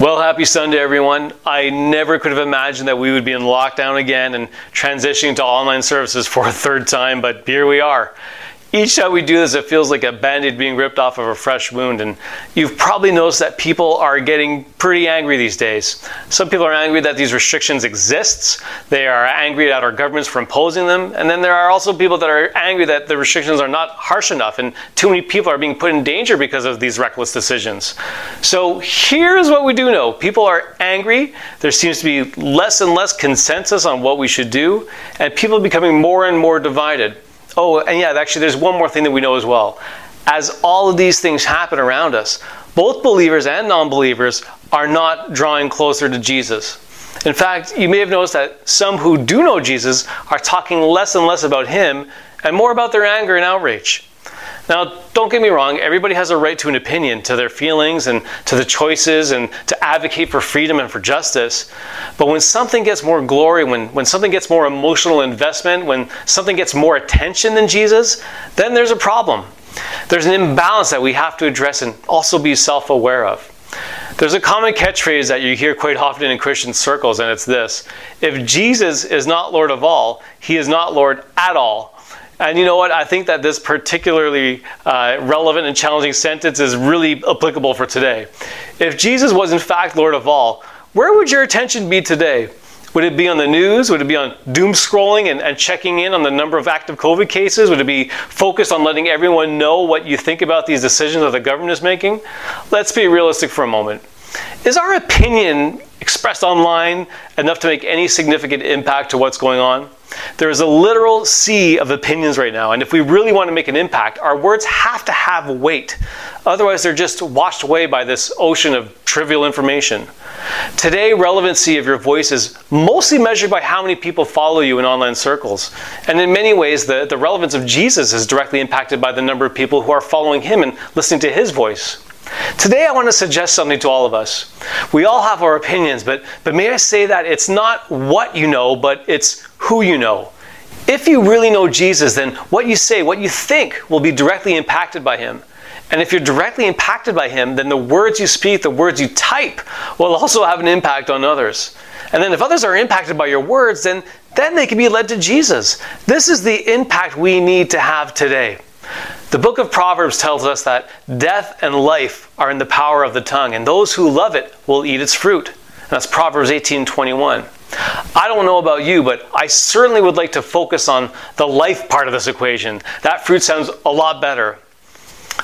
Well, happy Sunday, everyone. I never could have imagined that we would be in lockdown again and transitioning to online services for a third time, but here we are. Each time we do this, it feels like a band aid being ripped off of a fresh wound. And you've probably noticed that people are getting pretty angry these days. Some people are angry that these restrictions exist. They are angry at our governments for imposing them. And then there are also people that are angry that the restrictions are not harsh enough and too many people are being put in danger because of these reckless decisions. So here's what we do know people are angry. There seems to be less and less consensus on what we should do, and people are becoming more and more divided. Oh, and yeah, actually, there's one more thing that we know as well. As all of these things happen around us, both believers and non believers are not drawing closer to Jesus. In fact, you may have noticed that some who do know Jesus are talking less and less about him and more about their anger and outrage. Now, don't get me wrong, everybody has a right to an opinion, to their feelings and to the choices and to advocate for freedom and for justice. But when something gets more glory, when, when something gets more emotional investment, when something gets more attention than Jesus, then there's a problem. There's an imbalance that we have to address and also be self aware of. There's a common catchphrase that you hear quite often in Christian circles, and it's this If Jesus is not Lord of all, he is not Lord at all and you know what? I think that this particularly uh, relevant and challenging sentence is really applicable for today. If Jesus was in fact Lord of all, where would your attention be today? Would it be on the news? Would it be on doom scrolling and, and, checking in on the number of active COVID cases? Would it be focused on letting everyone know what you think about these decisions that the government is making? Let's be realistic for a moment. Is our opinion expressed online enough to make any significant impact to what's going on? There is a literal sea of opinions right now, and if we really want to make an impact, our words have to have weight. Otherwise, they're just washed away by this ocean of trivial information. Today, relevancy of your voice is mostly measured by how many people follow you in online circles. And in many ways, the, the relevance of Jesus is directly impacted by the number of people who are following him and listening to his voice. Today, I want to suggest something to all of us. We all have our opinions, but, but may I say that it's not what you know, but it's who you know. If you really know Jesus, then what you say, what you think, will be directly impacted by him. And if you're directly impacted by him, then the words you speak, the words you type, will also have an impact on others. And then if others are impacted by your words, then, then they can be led to Jesus. This is the impact we need to have today. The book of Proverbs tells us that death and life are in the power of the tongue, and those who love it will eat its fruit. And that's Proverbs 18:21. I don't know about you, but I certainly would like to focus on the life part of this equation. That fruit sounds a lot better.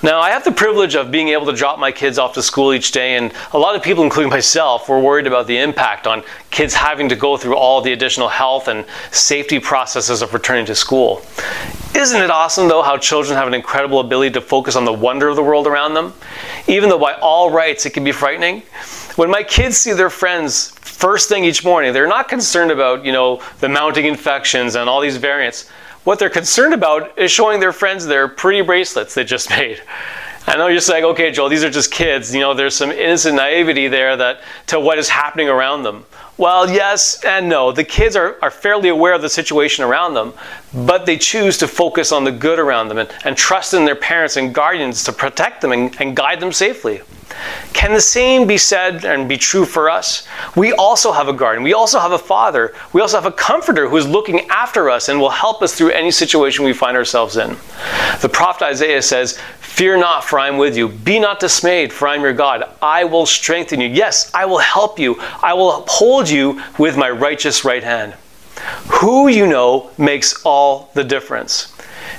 Now, I have the privilege of being able to drop my kids off to school each day, and a lot of people, including myself, were worried about the impact on kids having to go through all the additional health and safety processes of returning to school. Isn't it awesome, though, how children have an incredible ability to focus on the wonder of the world around them? Even though, by all rights, it can be frightening. When my kids see their friends first thing each morning, they're not concerned about, you know, the mounting infections and all these variants. What they're concerned about is showing their friends their pretty bracelets they just made. I know you're saying, okay, Joel, these are just kids. You know, there's some innocent naivety there that to what is happening around them. Well, yes and no. The kids are, are fairly aware of the situation around them, but they choose to focus on the good around them and, and trust in their parents and guardians to protect them and, and guide them safely. Can the same be said and be true for us? We also have a guardian. We also have a father. We also have a comforter who is looking after us and will help us through any situation we find ourselves in. The prophet Isaiah says, Fear not, for I am with you. Be not dismayed, for I am your God. I will strengthen you. Yes, I will help you. I will uphold you with my righteous right hand. Who you know makes all the difference.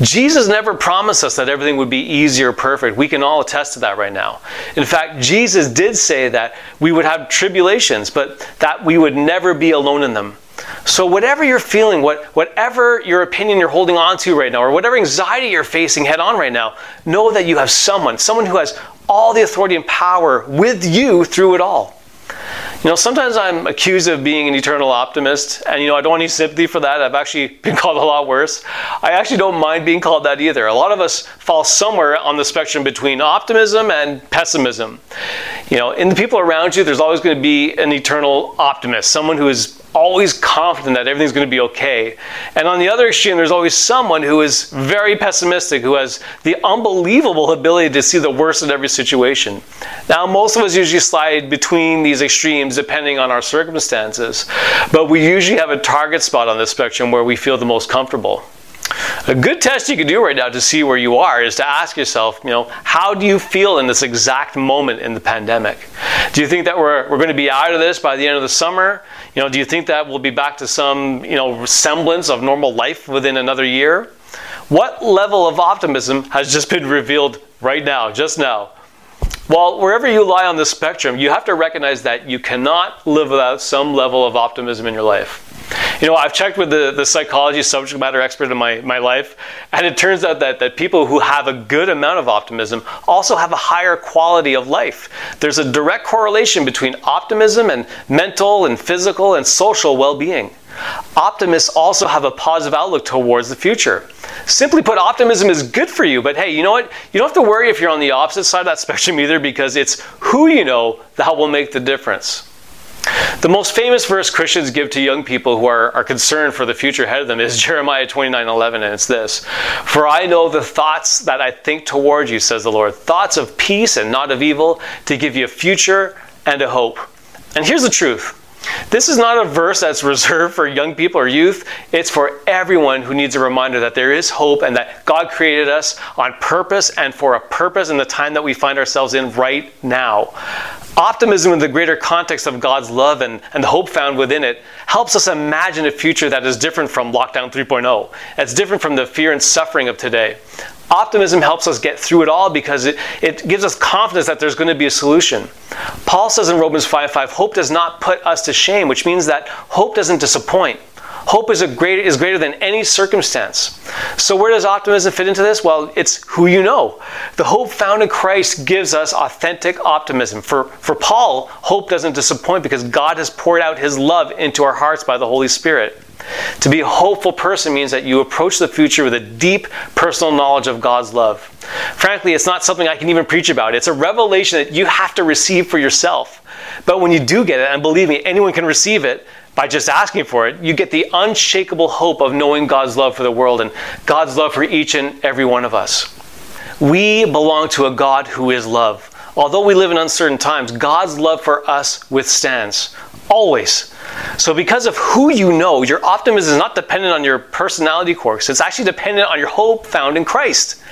Jesus never promised us that everything would be easy or perfect. We can all attest to that right now. In fact, Jesus did say that we would have tribulations, but that we would never be alone in them. So, whatever you're feeling, what, whatever your opinion you're holding on to right now, or whatever anxiety you're facing head on right now, know that you have someone, someone who has all the authority and power with you through it all. You know, sometimes I'm accused of being an eternal optimist, and you know, I don't want any sympathy for that. I've actually been called a lot worse. I actually don't mind being called that either. A lot of us fall somewhere on the spectrum between optimism and pessimism. You know, in the people around you, there's always going to be an eternal optimist, someone who is always confident that everything's going to be okay. And on the other extreme, there's always someone who is very pessimistic, who has the unbelievable ability to see the worst in every situation. Now, most of us usually slide between these extremes depending on our circumstances, but we usually have a target spot on the spectrum where we feel the most comfortable. A good test you can do right now to see where you are is to ask yourself, you know, how do you feel in this exact moment in the pandemic? Do you think that we're, we're going to be out of this by the end of the summer? You know, do you think that we'll be back to some, you know, semblance of normal life within another year? What level of optimism has just been revealed right now, just now? Well, wherever you lie on the spectrum, you have to recognize that you cannot live without some level of optimism in your life. You know, I've checked with the, the psychology subject matter expert in my, my life, and it turns out that, that people who have a good amount of optimism also have a higher quality of life. There's a direct correlation between optimism and mental and physical and social well being. Optimists also have a positive outlook towards the future. Simply put, optimism is good for you, but hey, you know what? You don't have to worry if you're on the opposite side of that spectrum either because it's who you know that will make the difference. The most famous verse Christians give to young people who are, are concerned for the future ahead of them is Jeremiah 29 11, and it's this For I know the thoughts that I think toward you, says the Lord, thoughts of peace and not of evil, to give you a future and a hope. And here's the truth this is not a verse that's reserved for young people or youth. It's for everyone who needs a reminder that there is hope and that God created us on purpose and for a purpose in the time that we find ourselves in right now. Optimism in the greater context of God's love and, and the hope found within it helps us imagine a future that is different from lockdown 3.0. It's different from the fear and suffering of today. Optimism helps us get through it all because it, it gives us confidence that there's going to be a solution. Paul says in Romans 5 5, hope does not put us to shame, which means that hope doesn't disappoint. Hope is, a great, is greater than any circumstance. So, where does optimism fit into this? Well, it's who you know. The hope found in Christ gives us authentic optimism. For, for Paul, hope doesn't disappoint because God has poured out his love into our hearts by the Holy Spirit. To be a hopeful person means that you approach the future with a deep personal knowledge of God's love. Frankly, it's not something I can even preach about. It's a revelation that you have to receive for yourself. But when you do get it, and believe me, anyone can receive it, by just asking for it, you get the unshakable hope of knowing God's love for the world and God's love for each and every one of us. We belong to a God who is love. Although we live in uncertain times, God's love for us withstands. Always. So, because of who you know, your optimism is not dependent on your personality quirks. It's actually dependent on your hope found in Christ.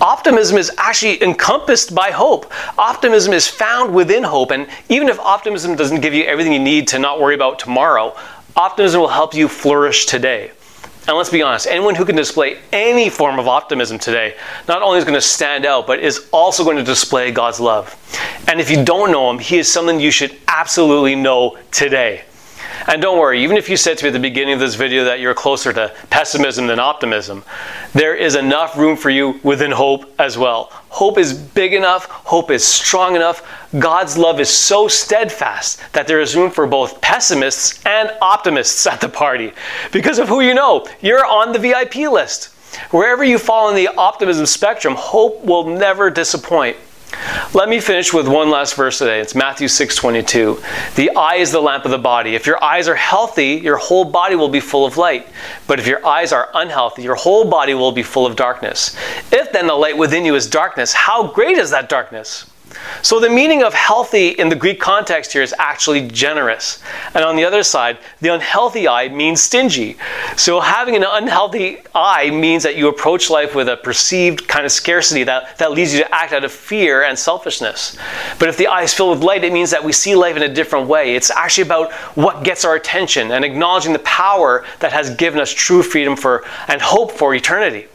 Optimism is actually encompassed by hope. Optimism is found within hope. And even if optimism doesn't give you everything you need to not worry about tomorrow, optimism will help you flourish today. And let's be honest, anyone who can display any form of optimism today not only is going to stand out, but is also going to display God's love. And if you don't know Him, He is someone you should absolutely know today. And don't worry, even if you said to me at the beginning of this video that you're closer to pessimism than optimism, there is enough room for you within hope as well. Hope is big enough, hope is strong enough. God's love is so steadfast that there is room for both pessimists and optimists at the party. Because of who you know, you're on the VIP list. Wherever you fall on the optimism spectrum, hope will never disappoint. Let me finish with one last verse today. It's Matthew 6:22. The eye is the lamp of the body. If your eyes are healthy, your whole body will be full of light. But if your eyes are unhealthy, your whole body will be full of darkness. If then the light within you is darkness, how great is that darkness? So the meaning of healthy in the Greek context here is actually generous. And on the other side, the unhealthy eye means stingy. So having an unhealthy eye means that you approach life with a perceived kind of scarcity that, that leads you to act out of fear and selfishness. But if the eye is filled with light, it means that we see life in a different way. It's actually about what gets our attention and acknowledging the power that has given us true freedom for and hope for eternity.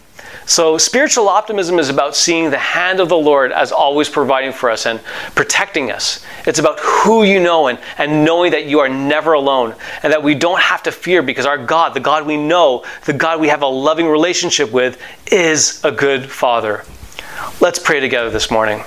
So, spiritual optimism is about seeing the hand of the Lord as always providing for us and protecting us. It's about who you know and, and knowing that you are never alone and that we don't have to fear because our God, the God we know, the God we have a loving relationship with, is a good Father. Let's pray together this morning.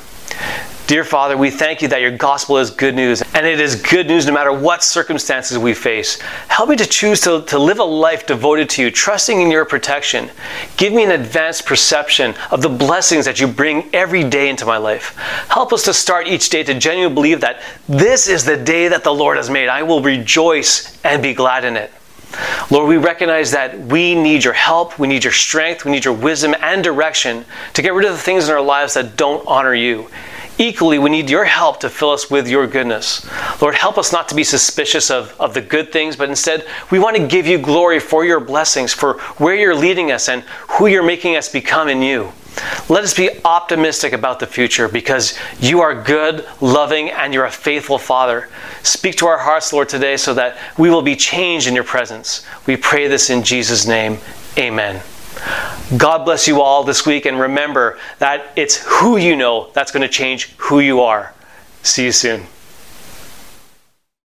Dear Father, we thank you that your gospel is good news, and it is good news no matter what circumstances we face. Help me to choose to, to live a life devoted to you, trusting in your protection. Give me an advanced perception of the blessings that you bring every day into my life. Help us to start each day to genuinely believe that this is the day that the Lord has made. I will rejoice and be glad in it. Lord, we recognize that we need your help, we need your strength, we need your wisdom and direction to get rid of the things in our lives that don't honor you. Equally, we need your help to fill us with your goodness. Lord, help us not to be suspicious of, of the good things, but instead, we want to give you glory for your blessings, for where you're leading us and who you're making us become in you. Let us be optimistic about the future because you are good, loving, and you're a faithful Father. Speak to our hearts, Lord, today so that we will be changed in your presence. We pray this in Jesus' name. Amen. God bless you all this week, and remember that it's who you know that's going to change who you are. See you soon.